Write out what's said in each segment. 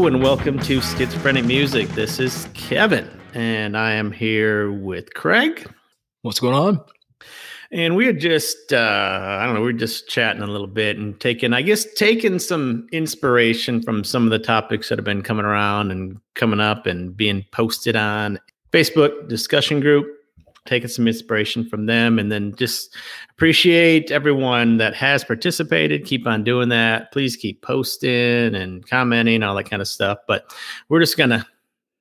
Hello and welcome to Schizophrenic Music. This is Kevin, and I am here with Craig. What's going on? And we're just, uh, I don't know, we're just chatting a little bit and taking, I guess, taking some inspiration from some of the topics that have been coming around and coming up and being posted on Facebook discussion group taking some inspiration from them and then just appreciate everyone that has participated. Keep on doing that. Please keep posting and commenting all that kind of stuff. But we're just gonna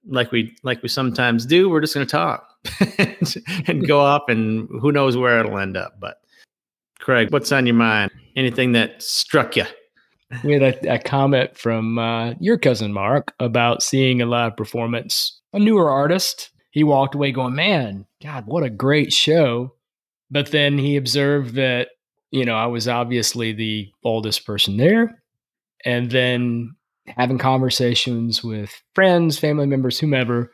like we like we sometimes do we're just gonna talk and go off and who knows where it'll end up. But craig what's on your mind? Anything that struck you we had a, a comment from uh, your cousin mark about seeing a live performance. A newer artist he walked away going, man, God, what a great show. But then he observed that, you know, I was obviously the oldest person there. And then having conversations with friends, family members, whomever,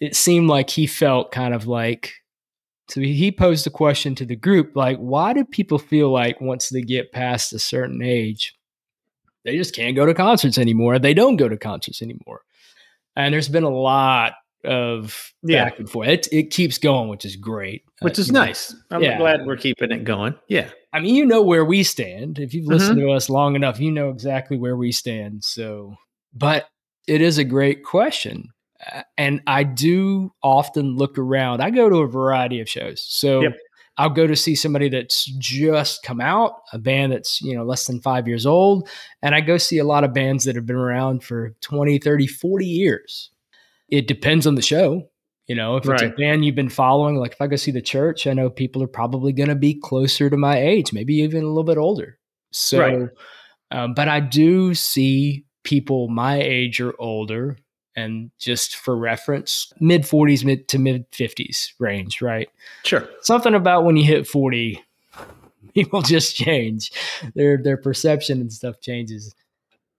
it seemed like he felt kind of like, so he posed a question to the group like, why do people feel like once they get past a certain age, they just can't go to concerts anymore? They don't go to concerts anymore. And there's been a lot of yeah. back and forth. It, it keeps going, which is great. Uh, which uh, is nice. Know, I'm yeah. glad we're keeping it going. Yeah. I mean, you know where we stand. If you've listened mm-hmm. to us long enough, you know exactly where we stand. So, but it is a great question. And I do often look around. I go to a variety of shows. So yep. I'll go to see somebody that's just come out, a band that's, you know, less than five years old. And I go see a lot of bands that have been around for 20, 30, 40 years it depends on the show. You know, if it's right. a band you've been following, like if I go see the church, I know people are probably going to be closer to my age, maybe even a little bit older. So, right. um, but I do see people my age or older, and just for reference, mid 40s, mid to mid 50s range, right? Sure. Something about when you hit 40, people just change. Their their perception and stuff changes.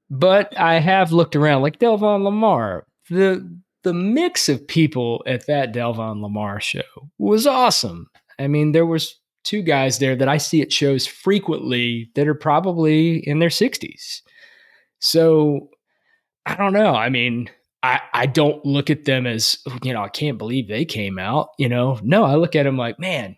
But I have looked around, like Delvon Lamarr, The the mix of people at that Delvon Lamarr show was awesome. I mean, there was two guys there that I see at shows frequently that are probably in their 60s. So I don't know. I mean, I, I don't look at them as, you know, I can't believe they came out, you know. No, I look at them like, man,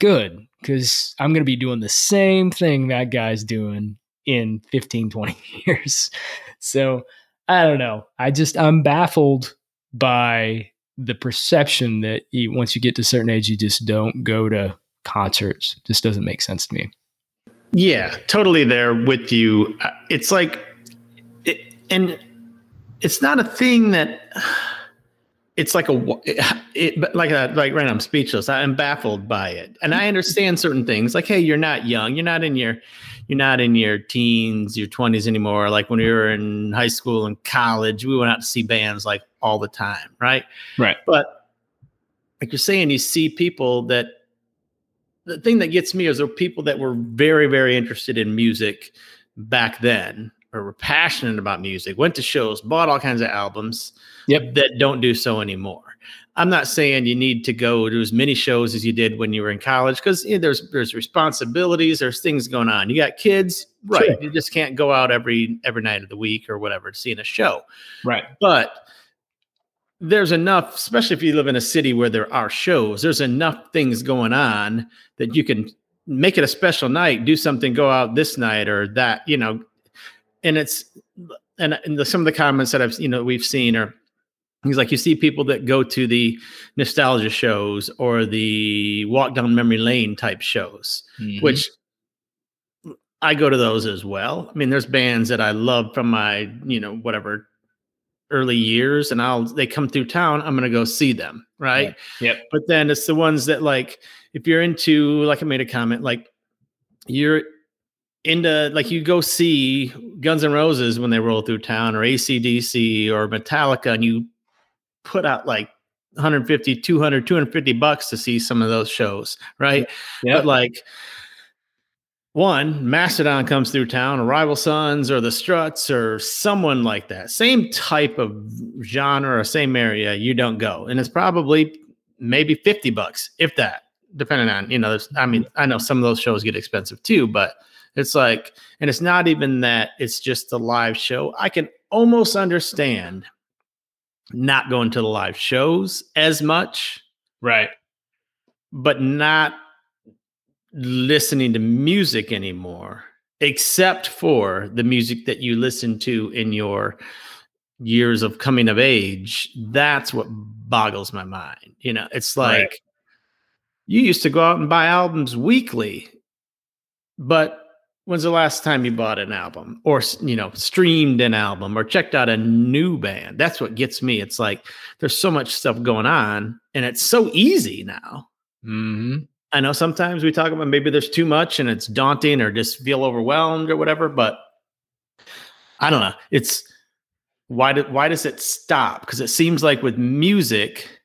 good, because I'm going to be doing the same thing that guy's doing in 15, 20 years. So I don't know. I just, I'm baffled by the perception that you, once you get to a certain age, you just don't go to concerts. It just doesn't make sense to me. Yeah, totally there with you. Uh, it's like, it, and it's not a thing that it's like a it, like a like right now I'm speechless. I'm baffled by it, and I understand certain things. Like, hey, you're not young. You're not in your you're not in your teens, your 20s anymore. Like when we were in high school and college, we went out to see bands like all the time, right? Right. But like you're saying, you see people that the thing that gets me is there people that were very, very interested in music back then or were passionate about music, went to shows, bought all kinds of albums yep. that don't do so anymore. I'm not saying you need to go to as many shows as you did when you were in college because you know, there's there's responsibilities, there's things going on. You got kids, right? Sure. You just can't go out every every night of the week or whatever to see a show, right? But there's enough, especially if you live in a city where there are shows. There's enough things going on that you can make it a special night, do something, go out this night or that, you know. And it's and, and the, some of the comments that I've you know we've seen are He's like, you see people that go to the nostalgia shows or the walk down memory lane type shows, mm-hmm. which I go to those as well. I mean, there's bands that I love from my, you know, whatever early years, and I'll they come through town, I'm gonna go see them, right? Yeah. Yep. But then it's the ones that like, if you're into, like I made a comment, like you're into like you go see Guns N' Roses when they roll through town or ACDC or Metallica and you put out like 150 200 250 bucks to see some of those shows right? Yeah. But like one mastodon comes through town or rival sons or the struts or someone like that. Same type of genre or same area you don't go. And it's probably maybe 50 bucks if that depending on you know i mean i know some of those shows get expensive too but it's like and it's not even that it's just the live show i can almost understand not going to the live shows as much, Right. but not listening to music anymore, except for the music that you listen to in your years of coming of age. That's what boggles my mind. You know, it's like Right. you used to go out and buy albums weekly, but when's the last time you bought an album or you know streamed an album or checked out a new band that's what gets me it's like there's so much stuff going on and it's so easy now hmm I know sometimes we talk about maybe there's too much and it's daunting or just feel overwhelmed or whatever, but I don't know. It's why do, why does it stop? Because it seems like with music,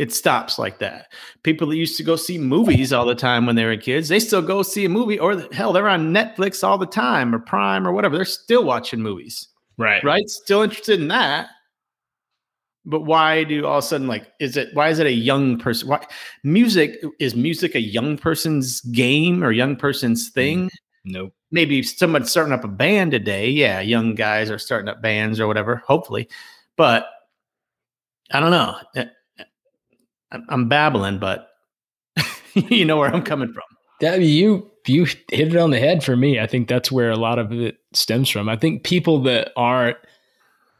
it stops like that. People that used to go see movies all the time when they were kids, they still go see a movie, or hell, they're on Netflix all the time or Prime or whatever. They're still watching movies, Right. right? Still interested in that. But why do all of a sudden like is it why is it a young person? Why music is music a young person's game or young person's mm, thing? Nope. Maybe someone's starting up a band today. Yeah, young guys are starting up bands or whatever, hopefully. But I don't know. Eh, I'm- I'm babbling, but you know where I'm coming from. That you you hit it on the head for me. I think that's where a lot of it stems from. I think people that aren't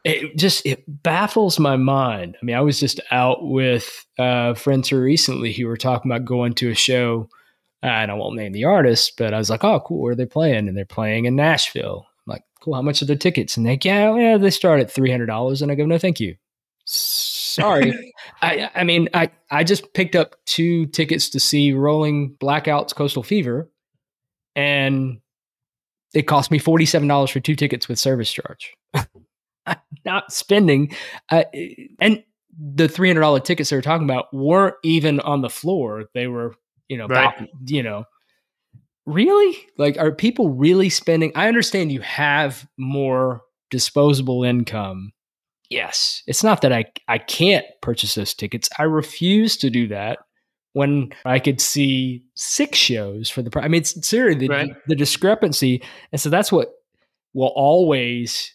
it just it baffles my mind. I mean, I was just out with uh, friends here recently who were talking about going to a show. And I won't name the artist, but I was like, "Oh, cool, where are they playing?" And they're playing in Nashville. I'm like, "Cool, how much are their tickets?" And they, yeah, yeah, they start at three hundred dollars. And I go, "No, thank you. Sorry, I, I mean, I, I just picked up two tickets to see Rolling Blackouts Coastal Fever, and it cost me forty seven dollars for two tickets with service charge. I'm not spending, uh, and the three hundred dollar tickets they were talking about weren't even on the floor. They were, you know, Right. you know. Really? Like, are people really spending? I understand you have more disposable income yes it's not that i i can't purchase those tickets i refuse to do that when i could see six shows for the price i mean it's seriously the, Right. the discrepancy and so that's what will always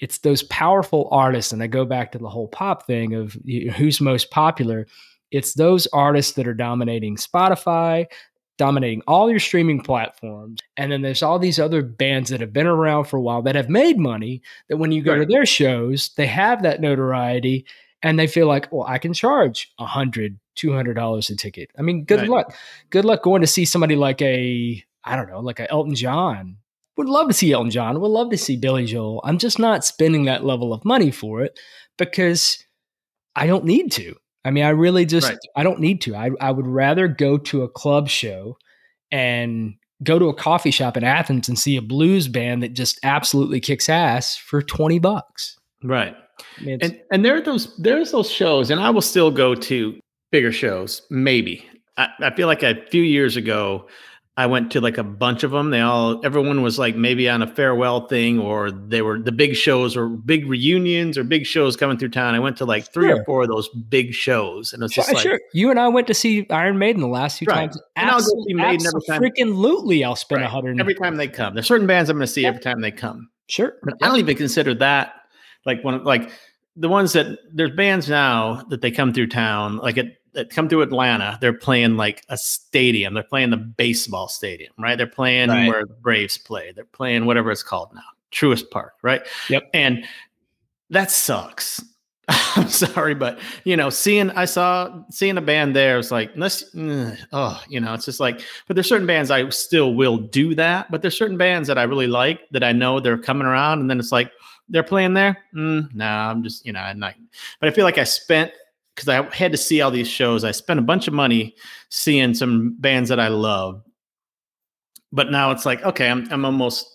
it's those powerful artists and i go back to the whole pop thing of who's most popular it's those artists that are dominating spotify dominating all your streaming platforms. And then there's all these other bands that have been around for a while that have made money that when you go to their shows they have that notoriety and they feel like well i can charge a hundred two hundred dollars a ticket. I mean good Right. luck. Good luck going to see somebody like a i don't know like a elton john. Would love to see elton john. Would love to see billy joel. I'm just not spending that level of money for it because i don't need to i mean i really just Right. i don't need to I, I would rather go to a club show and go to a coffee shop in athens and see a blues band that just absolutely kicks ass for 20 bucks Right. I mean, and and there are those there's those shows, and I will still go to bigger shows. Maybe I, I feel like a few years ago, I went to like a bunch of them. They all everyone was like maybe on a farewell thing, or they were the big shows or big reunions or big shows coming through town. I went to like three Sure. or four of those big shows, and it's Sure, just like sure. You and I went to see Iron Maiden the last two Right. times. And I'll go see Maiden every time. Freaking lootly, I'll spend a Right. hundred. every time they come. There's certain bands I'm going to see every time they come. sure. But I don't even consider that like one of like the ones that there's bands now that they come through town, like it that come through Atlanta, they're playing like a stadium. They're playing the baseball stadium, right? They're playing Right. where the Braves play. They're playing whatever it's called now, Truist Park, right? Yep. And that sucks. I'm sorry, but you know, seeing I saw seeing a band there was like, let's mm, oh, you know, it's just like, but there's certain bands I still will do that, but there's certain bands that I really like that I know they're coming around, and then it's like they're playing there. Mm, nah, I'm just you know, I'm not. But I feel like I spent because I had to see all these shows. I spent a bunch of money seeing some bands that I love, but now it's like, okay, I'm I'm almost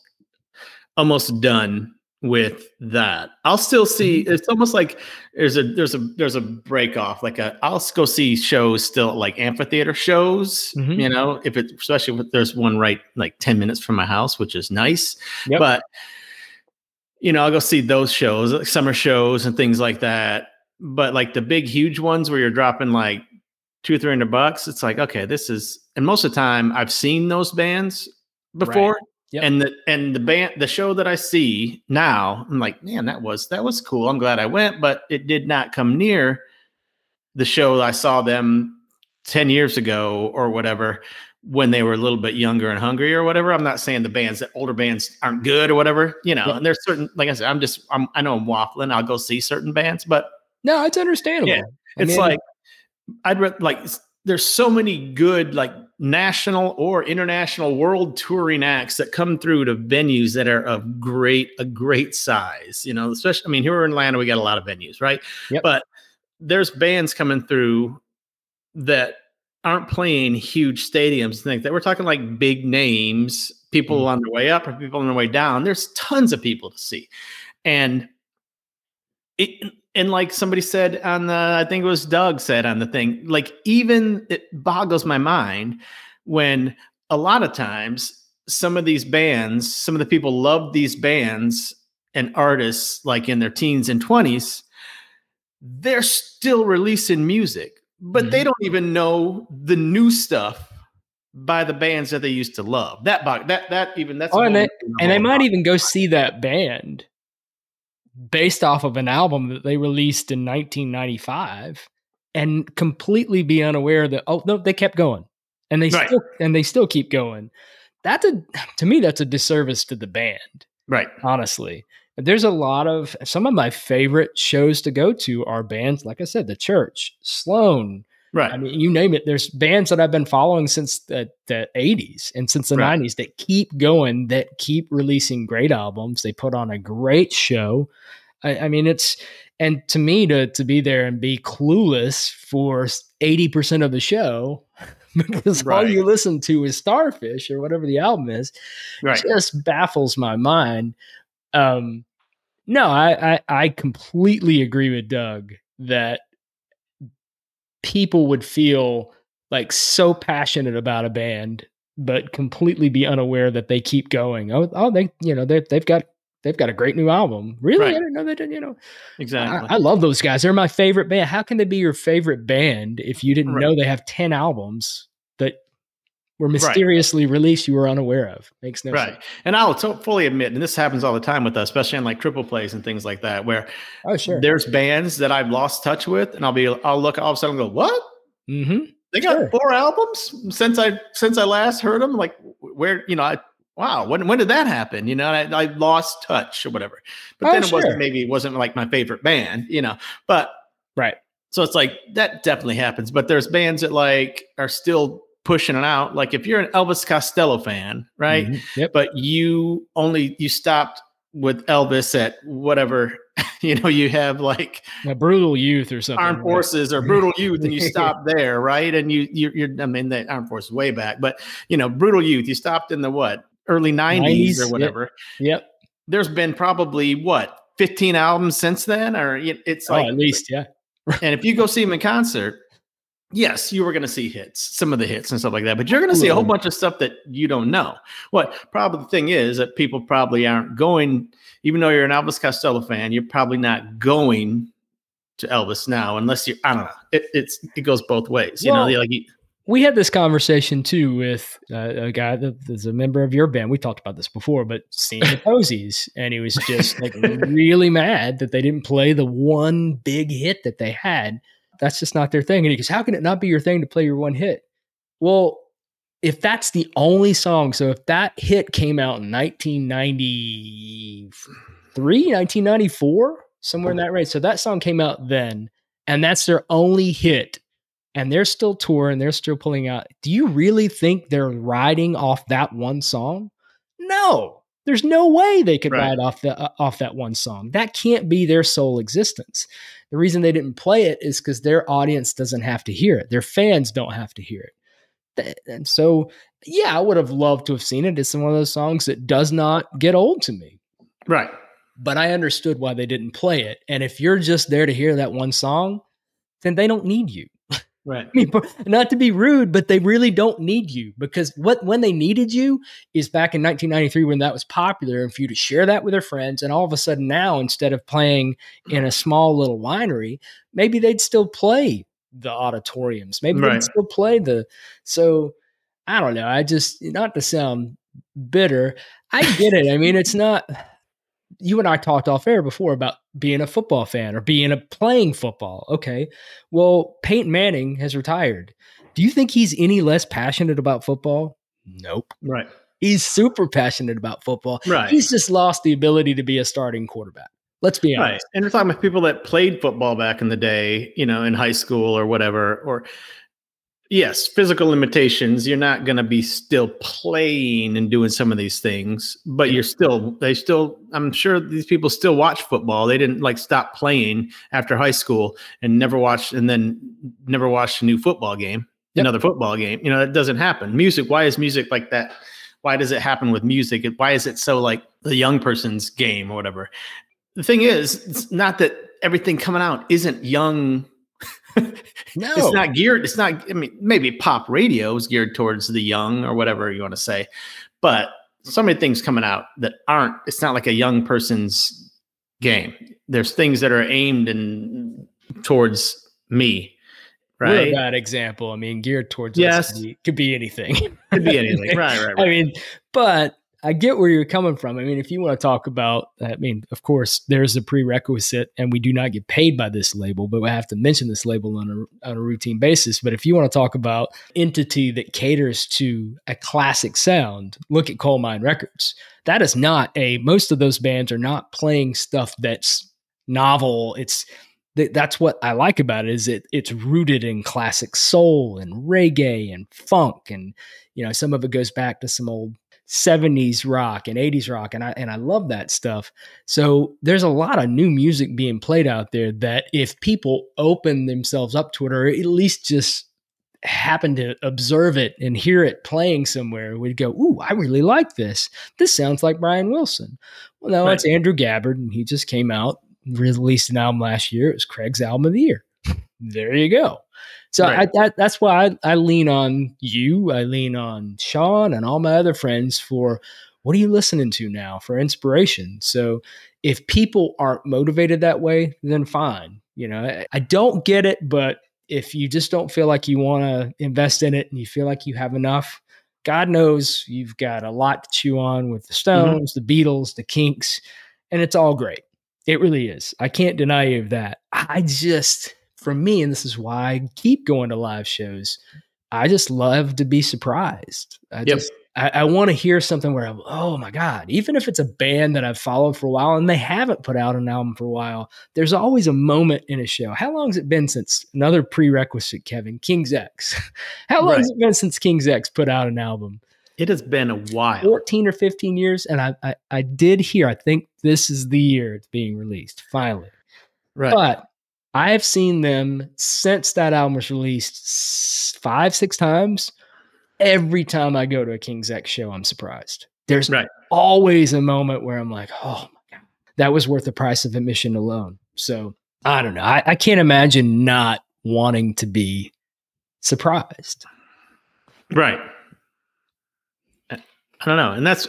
almost done with that. I'll still see. It's almost like there's a there's a there's a break off. Like a I'll go see shows still like amphitheater shows. Mhm. You know, if it especially if there's one right like ten minutes from my house, which is nice. Yep. But you know, I'll go see those shows, like summer shows and things like that. But like the big huge ones where you're dropping like two or three hundred bucks, it's like okay, this is. And most of the time, I've seen those bands before. Yep. And the and the band the show that I see now, I'm like, man, that was that was cool. I'm glad I went, but it did not come near the show I saw them 10 years ago or whatever when they were a little bit younger and hungry or whatever. I'm not saying the bands that older bands aren't good or whatever, you know, Yeah. and there's certain, like I said, I'm just, I'm, I know I'm waffling. I'll go see certain bands, but No, it's understandable. Yeah, I it's mean, like, I'd re- like, there's so many good, like national or international world touring acts that come through to venues that are of great, a great size, you know, especially, I mean, here in Atlanta, we got a lot of venues, right? Yep. But there's bands coming through that aren't playing huge stadiums and things that we're talking like big names, people Mhm. on their way up or people on their way down. There's tons of people to see. And it and like somebody said on the I think it was Doug said on the thing, like even it boggles my mind when a lot of times some of these bands, some of the people love these bands and artists like in their teens and 20s, they're still releasing music, but they Mhm. don't even know the new stuff by the bands that they used to love. That bog that that even that's Oh, and they- and they might even go see that band based off of an album that they released in 1995 and completely be unaware that oh no they kept going and they Right. still and they still keep going that's a to me that's a disservice to the band right. honestly there's a lot of some of my favorite shows to go to are bands like i said the church sloan Right. I mean, you name it. There's bands that I've been following since the, the 80s and since the Right. 90s that keep going, that keep releasing great albums. They put on a great show. I, I mean, it's and to me to to be there and be clueless for 80% of the show because all you listen to is Starfish or whatever the album is right. just baffles my mind. Um, no, I, I I completely agree with Doug that people would feel like so passionate about a band, but completely be unaware that they keep going. Oh, oh, they you know they they've got they've got a great new album. Really, Right. I didn't know they did. You know, Exactly. I, I love those guys. They're my favorite band. How can they be your favorite band if you didn't Right. know they have ten albums that were mysteriously released you were unaware of? Makes no right. sense. And I'll to- fully admit, and this happens all the time with us, especially on like triple plays and things like that, where Oh, sure. there's bands that I've lost touch with, and I'll be, I'll look all of a sudden and go, what? Mm-hmm. They got Sure. four albums since I since I last heard them. Like, where you know, I wow, when when did that happen? You know, I, I lost touch or whatever. But Oh, then it wasn't maybe it wasn't like my favorite band, you know. But Right. So it's like that definitely happens. But there's bands that like are still pushing it out. Like if you're an Elvis Costello fan, right? Mhm. Yep. But you only you stopped with Elvis at whatever, you know, you have like A brutal youth or something. armed right? forces or brutal youth and you stop there right and you you're, you're i mean the armed forces way back but you know brutal youth you stopped in the what early 90s, 90s, or whatever Yep. there's been probably what 15 albums since then or it- it's Oh, like at least, yeah. and if you go see them in concert yes you were going to see hits some of the hits and stuff like that but you're going to see a whole bunch of stuff that you don't know what probably the thing is that people probably aren't going even though you're an elvis costello fan you're probably not going to elvis now unless you i don't know it, it's it goes both ways you Well, know like you, We had this conversation too with uh, a guy that is a member of your band. We talked about this before, but seeing the Posies, and he was just like really mad that they didn't play the one big hit that they had. That's just not their thing. And he goes, "How can it not be your thing to play your one hit?" Well, if that's the only song, so if that hit came out in 1993, 1994, somewhere in that range, so that song came out then, and that's their only hit and they're still touring, they're still pulling out. Do you really think they're riding off that one song? No. There's no way they could Right. ride off the uh, off that one song. That can't be their sole existence. The reason they didn't play it is cuz their audience doesn't have to hear it. Their fans don't have to hear it. And so, yeah, I would have loved to have seen it. It's one of those songs that does not get old to me right but I understood why they didn't play it. And if you're just there to hear that one song, then they don't need you. Right I mean, not to be rude, but they really don't need you because what when they needed you is back in 1993 when that was popular, and for you to share that with their friends, and all of a sudden now instead of playing in a small little winery, maybe they'd still play the auditoriums, maybe Right. they'd still play the. So I don't know. I just not to sound bitter. I get it. I mean, it's not. You and I talked off air before about being a football fan or being a playing football. Okay, well, Peyton Manning has retired. Do you think he's any less passionate about football? Nope. Right. He's super passionate about football. Right. He's just lost the ability to be a starting quarterback. Let's be honest. Right. And we're talking about people that played football back in the day, you know, in high school or whatever. Or yes, physical limitations. You're not going to be still playing and doing some of these things, but you're still, they still, I'm sure these people still watch football. They didn't like stop playing after high school and never watched, and then never watched a new football game, Yep. another football game. You know, that doesn't happen. Music, why is music like that? Why does it happen with music? Why is it so like the young person's game or whatever? The thing is, it's not that everything coming out isn't young No. it's not geared it's not i mean maybe pop radio is geared towards the young or whatever you want to say but so many things coming out that aren't it's not like a young person's game there's things that are aimed and towards me We're a right bad example. I mean, geared towards Yes. us could be, could be anything. could be anything right right, right. I mean, but I get where you're coming from. I mean, if you want to talk about, I mean, of course, there's a prerequisite, and we do not get paid by this label, but we have to mention this label on a, on a routine basis. But if you want to talk about entity that caters to a classic sound, look at Colemine Records. That is not a. Most of those bands are not playing stuff that's novel. It's that's what I like about it is it it's rooted in classic soul and reggae and funk and you know some of it goes back to some old 70s rock and 80s rock and I and I love that stuff. So there's a lot of new music being played out there that if people open themselves up to it or at least just happen to observe it and hear it playing somewhere we'd go, "Ooh, I really like this. This sounds like Brian Wilson." Well, no, Right. it's Andrew Gabbard and he just came out released an album last year. It was Craig's album of the year. there you go. So Right. I, that, that's why I, I lean on you. I lean on Sean and all my other friends for what are you listening to now for inspiration. So if people aren't motivated that way, then fine. You know, I, don't get it, but if you just don't feel like you want to invest in it and you feel like you have enough, God knows you've got a lot to chew on with the mm-hmm. Stones, the Beatles, the Kinks, and it's all great. It really is. I can't deny you of that. I just, for me, and this is why I keep going to live shows, I just love to be surprised. I Yep. just, I, I want to hear something where I'm, oh my God, even if it's a band that I've followed for a while and they haven't put out an album for a while, there's always a moment in a show. How long has it been since another prerequisite, Kevin, King's X? How long has it been since King's X put out an album? it has been a while 14 or 15 years. And I, I, I did hear, I think this is the year it's being released, finally. right But I have seen them since that album was released five, six times. Every time I go to a King's X show, I'm surprised. There's Right. always a moment where I'm like, oh my God, that was worth the price of admission alone. So I don't know. I, I can't imagine not wanting to be surprised. Right. I don't know. And that's,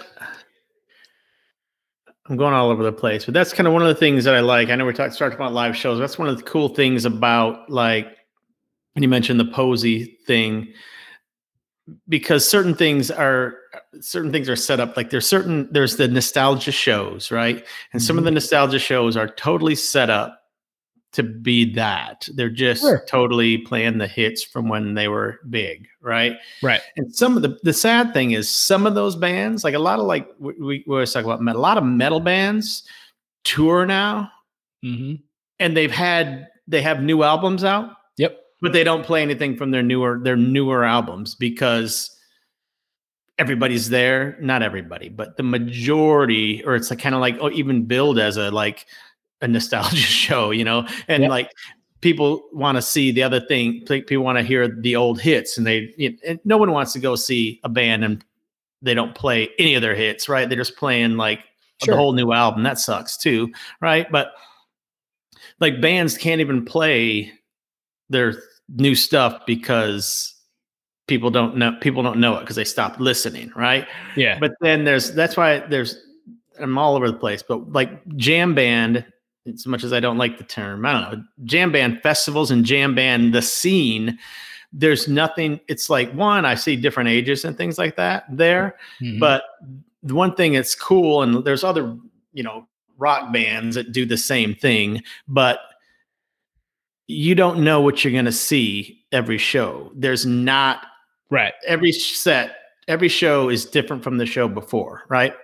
I'm going all over the place, but that's kind of one of the things that I like. I know we're talking, about live shows. That's one of the cool things about like, when you mentioned the Posey thing, because certain things are, certain things are set up like there's certain, there's the nostalgia shows, right? And some of the mm-hmm. nostalgia shows are totally set up to be that. They're just Sure. totally playing the hits from when they were big, right? Right. And some of the the sad thing is some of those bands, like a lot of like we, we always talk about metal, a lot of metal bands tour now, Mm-hmm. and they've had they have new albums out, Yep. but they don't play anything from their newer their newer albums because everybody's there. Not everybody, but the majority, or it's like kind of like oh, even build as a like a nostalgia show, you know, and Yep. like people want to see the other thing. People want to hear the old hits, and they you and no one wants to go see a band and they don't play any of their hits, right? They're just playing like Sure. the whole new album. That sucks too, right? But like bands can't even play their new stuff because people don't know people don't know it because they stopped listening, right? Yeah. But then there's that's why there's I'm all over the place, but like jam band, as much as I don't like the term, I don't know, jam band festivals and jam band the scene. There's nothing. It's like one, I see different ages and things like that there, Mhm. but the one thing that's cool, and there's other, you know, rock bands that do the same thing, but you don't know what you're going to see every show. There's not right. Every set, every show is different from the show before, right?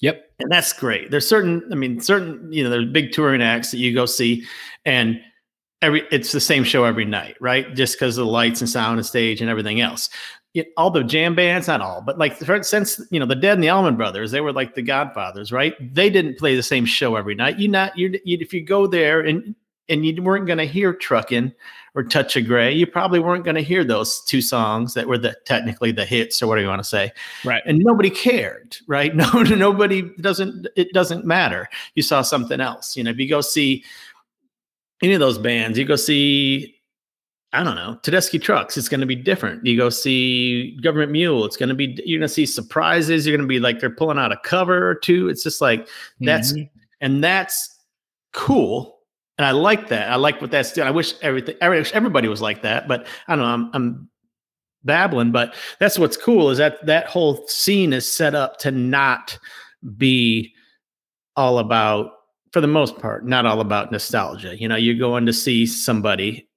Yep. And that's great. There's certain, I mean, certain, you know, there's big touring acts that you go see and every it's the same show every night, right? Just because of the lights and sound and stage and everything else. It, all the jam bands, not all, but like since you know the Dead and the Allman Brothers, they were like the Godfathers, right? They didn't play the same show every night. You not you if you go there and and you weren't going to hear Truckin' or Touch of Grey, you probably weren't going to hear those two songs that were the technically the hits or whatever you want to say. Right. And nobody cared, right? No, nobody doesn't, it doesn't matter. You saw something else. You know, if you go see any of those bands, you go see, I don't know, Tedeschi Trucks, it's going to be different. You go see Government Mule, it's going to be, you're going to see surprises. You're going to be like, they're pulling out a cover or two. It's just like, that's, mm-hmm. and that's cool and I like that. I like what that's doing. I wish everything, everybody was like that, but I don't know. I'm, I'm babbling, but that's what's cool is that that whole scene is set up to not be all about, for the most part, not all about nostalgia. You know, you're going to see somebody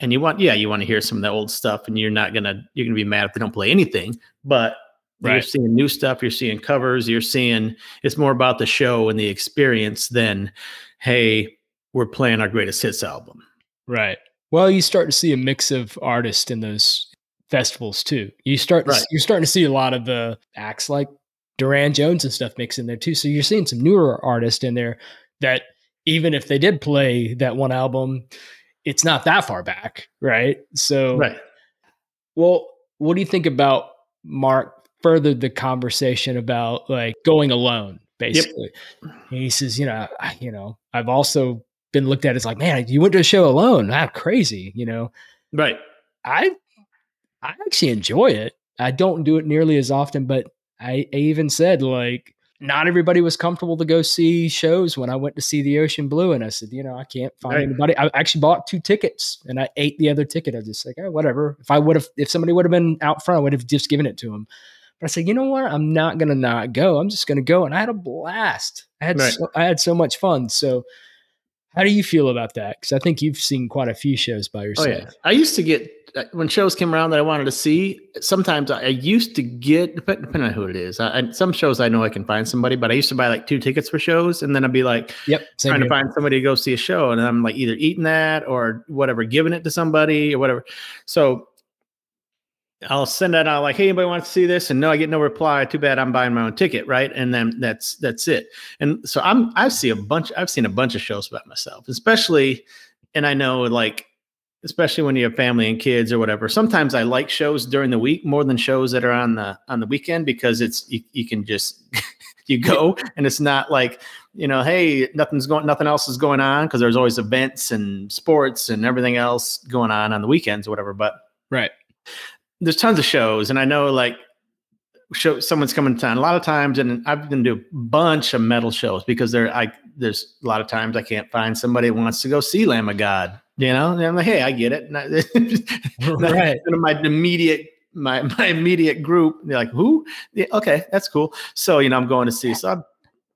and you want, yeah, you want to hear some of the old stuff and you're not going to, you're going to be mad if they don't play anything, but right. you're seeing new stuff, you're seeing covers, you're seeing, it's more about the show and the experience than, hey, we're playing our greatest hits album. Right. Well, you start to see a mix of artists in those festivals too. You start right. you're starting to see a lot of the acts like Durand Jones and stuff mixed in there too. So you're seeing some newer artists in there that even if they did play that one album, it's not that far back, right? So Right. Well, what do you think about Mark furthered the conversation about like going alone basically. Yep. he says, you know, I, you know, I've also been looked at as like, man, you went to a show alone. How crazy, you know? Right. I I actually enjoy it. I don't do it nearly as often, but I, I even said like not everybody was comfortable to go see shows when I went to see the Ocean Blue, and I said, you know, I can't find right. anybody. I actually bought two tickets, and I ate the other ticket. I was just like, oh, whatever. If I would have, if somebody would have been out front, I would have just given it to them. But I said, you know what? I'm not gonna not go. I'm just gonna go, and I had a blast. I had right. so, I had so much fun. So how do you feel about that? Because I think you've seen quite a few shows by yourself. Oh, yeah. I used to get uh, when shows came around that I wanted to see. Sometimes I, used to get depending on who it is. I, some shows I know I can find somebody, but I used to buy like two tickets for shows, and then I'd be like, "Yep," trying here. to find somebody to go see a show, and I'm like either eating that or whatever, giving it to somebody or whatever. So I'll send that out like, hey, anybody wants to see this? And no, I get no reply. Too bad I'm buying my own ticket, right? And then that's that's it. And so I'm I see a bunch, I've seen a bunch of shows about myself, especially, and I know like especially when you have family and kids or whatever. Sometimes I like shows during the week more than shows that are on the on the weekend because it's you, you can just you go and it's not like you know hey nothing's going nothing else is going on because there's always events and sports and everything else going on on the weekends or whatever but right there's tons of shows, and I know like show someone's coming to town a lot of times, and I've been to a bunch of metal shows because there I there's a lot of times I can't find somebody who wants to go see Lamb of God. You know, and I'm like, hey, I get it. right. my immediate my my immediate group. They're like, who? Yeah, okay, that's cool. So you know, I'm going to see. So I'm,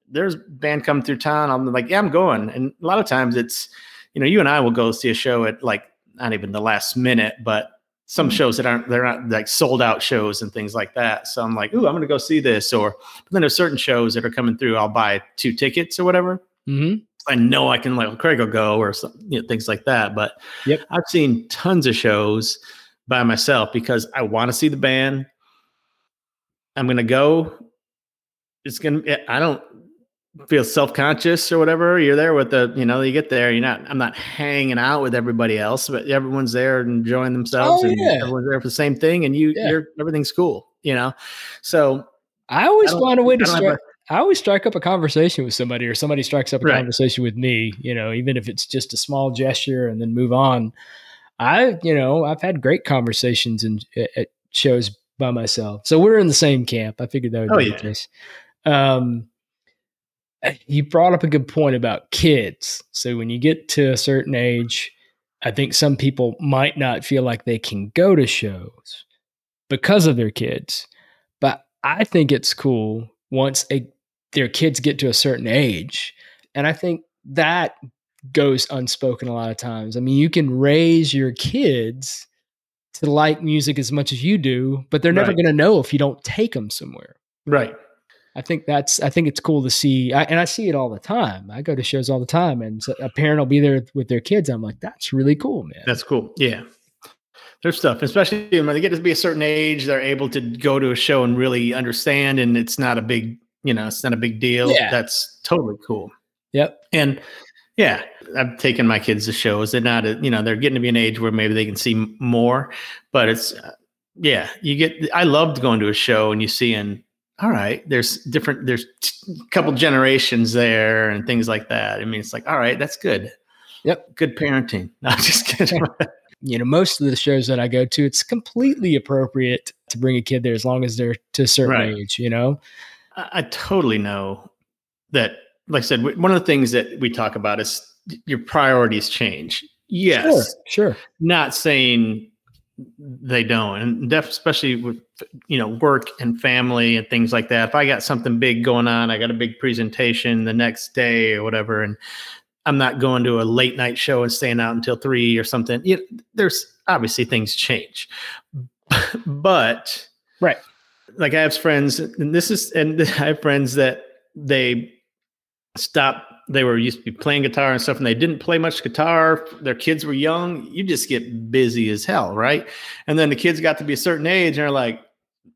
there's band coming through town. I'm like, yeah, I'm going. And a lot of times it's, you know, you and I will go see a show at like not even the last minute, but some mm-hmm. shows that aren't they're not like sold out shows and things like that. So I'm like, ooh, I'm gonna go see this. Or but then there's certain shows that are coming through. I'll buy two tickets or whatever. Mm-hmm. I know I can like Craig will go or some, you know, things like that. But yep. I've seen tons of shows by myself because I want to see the band. I'm gonna go. It's gonna. I don't feel self-conscious or whatever you're there with the you know you get there you're not i'm not hanging out with everybody else but everyone's there enjoying themselves oh, and yeah. everyone's there for the same thing and you yeah. you're everything's cool you know so i always I find a way to start I always strike up a conversation with somebody, or somebody strikes up a right. conversation with me. You know, even if it's just a small gesture, and then move on. I, you know, I've had great conversations and at shows by myself, so we're in the same camp. I figured that would oh, be yeah. the case. Um, you brought up a good point about kids. So when you get to a certain age, I think some people might not feel like they can go to shows because of their kids. But I think it's cool once a their kids get to a certain age. And I think that goes unspoken a lot of times. I mean, you can raise your kids to like music as much as you do, but they're never Right. going to know if you don't take them somewhere. Right. I think that's I think it's cool to see, I, and I see it all the time. I go to shows all the time, and so a parent will be there with their kids. I'm like, that's really cool, man. That's cool. Yeah. There's stuff, especially when they get to be a certain age, they're able to go to a show and really understand, and it's not a big, you know, it's not a big deal. Yeah. That's totally cool. yep. And yeah, I've taken my kids to shows. They're not, a, you know, they're getting to be an age where maybe they can see more, but it's, uh, yeah, you get, I loved going to a show and you see, and all right, there's different, there's a couple generations there and things like that. I mean, it's like, all right, that's good. Yep. Good parenting. No, I'm just kidding. You know, most of the shows that I go to, it's completely appropriate to bring a kid there as long as they're to a certain Right. age. You know, I, I totally know that, like I said, w- one of the things that we talk about is your priorities change. Yes. sure, sure, not saying they don't. And def, especially with you know work and family and things like that. If i got something big going on i got a big presentation the next day or whatever and i'm not going to a late night show and staying out until three or something you know, there's obviously things change. But Right. like i have friends and this is and i have friends that they stopped they were used to be playing guitar and stuff and they didn't play much guitar. Their kids were young. You just get busy as hell right? And then the kids got to be a certain age and they're like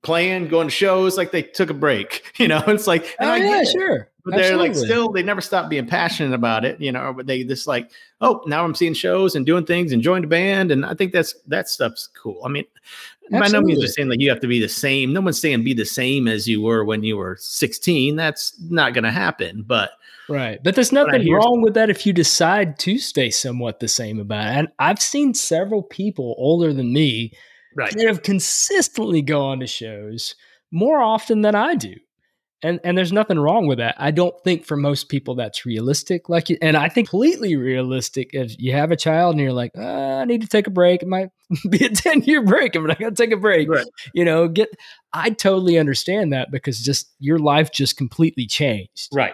playing going to shows like they took a break you know it's like and oh I yeah, sure. but they're like still they never stopped being passionate about it you know but they just like oh now i'm seeing shows and doing things enjoying the band and i think that's that stuff's cool i mean by no means Absolutely. are saying like you have to be the same no one's saying be the same as you were when you were 16 that's not going to happen but Right. But there's nothing hear- wrong with that if you decide to stay somewhat the same about it. And I've seen several people older than me right that have consistently gone to shows more often than I do. And and there's nothing wrong with that. I don't think for most people that's realistic. Like, and I think completely realistic if you have a child and you're like, uh, I need to take a break. It might be a ten year break. I'm not gonna take a break. right You know, get. I totally understand that because just your life just completely changed right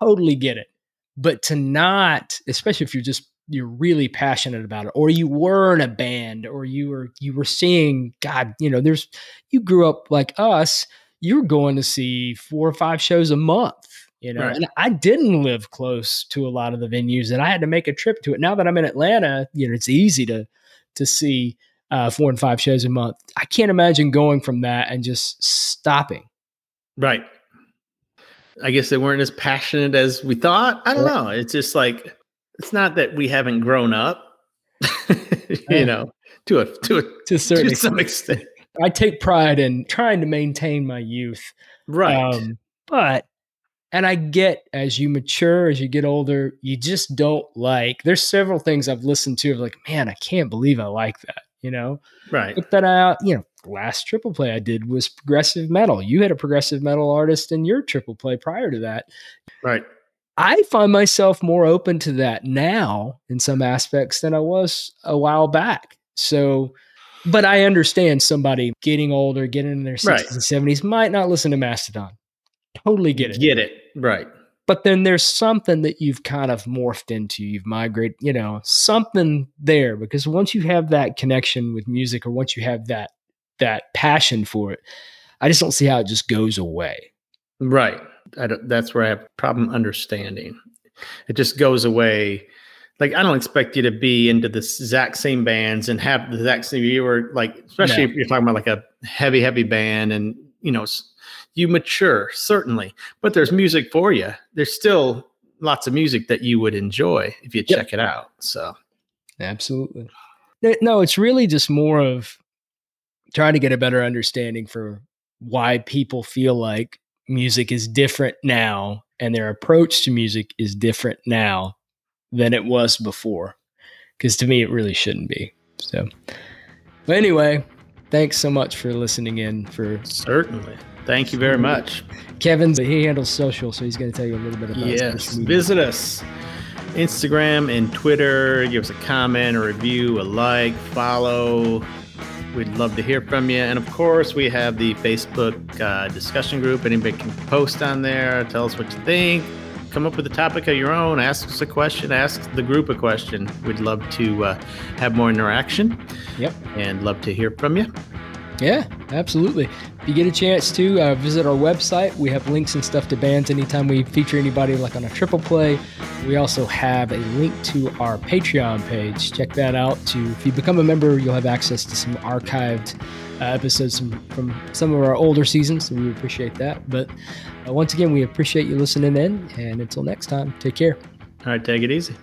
totally get it. But to not, especially if you're just you're really passionate about it, or you were in a band, or you were you were seeing God, you know, there's you grew up like us, you're going to see four or five shows a month. You know, Right. and I didn't live close to a lot of the venues, and I had to make a trip to it. Now that I'm in Atlanta, you know, it's easy to to see uh, four and five shows a month. I can't imagine going from that and just stopping. right i guess they weren't as passionate as we thought i don't know it's just like it's not that we haven't grown up you know to a to a To to extent. some extent I take pride in trying to maintain my youth. right Um, but, and I get as you mature, as you get older, you just don't like. There's several things I've listened to of like, man, I can't believe I like that. You know, right but then I, you know, last triple play I did was progressive metal. You had a progressive metal artist in your triple play prior to that. right I find myself more open to that now in some aspects than I was a while back. So, but I understand somebody getting older, getting in their 60s Right. and 70s might not listen to Mastodon. Totally get it. get it right But then there's something that you've kind of morphed into. You've migrated, you know, something there because once you have that connection with music or once you have that that passion for it, I just don't see how it just goes away. Right. I don't, that's where I have problem understanding. It just goes away. Like I don't expect you to be into the exact same bands and have the exact same. You were like, especially No. if you're talking about like a heavy, heavy band, and you know, you mature certainly, but there's music for you. There's still lots of music that you would enjoy if you Yep. check it out. So Absolutely. No, it's really just more of trying to get a better understanding for why people feel like music is different now and their approach to music is different now than it was before. Because to me, it really shouldn't be. So, but anyway, thanks so much for listening in. For certainly, thank you very much. Kevin, he handles social, so he's going to tell you a little bit about Yes. Visit us. Instagram and Twitter. Give us a comment, a review, a like, follow. We'd love to hear from you. And of course, we have the Facebook uh, discussion group. Anybody can post on there, tell us what you think, come up with a topic of your own, ask us a question, ask the group a question. We'd love to uh, have more interaction. Yep. And love to hear from you. Yeah, absolutely. If you get a chance to uh, visit our website, we have links and stuff to bands anytime we feature anybody like on a triple play. We also have a link to our Patreon page. Check that out. To if you become a member, you'll have access to some archived uh, episodes from, from some of our older seasons. So we appreciate that. But uh, once again, we appreciate you listening in. And until next time, take care. All right, take it easy.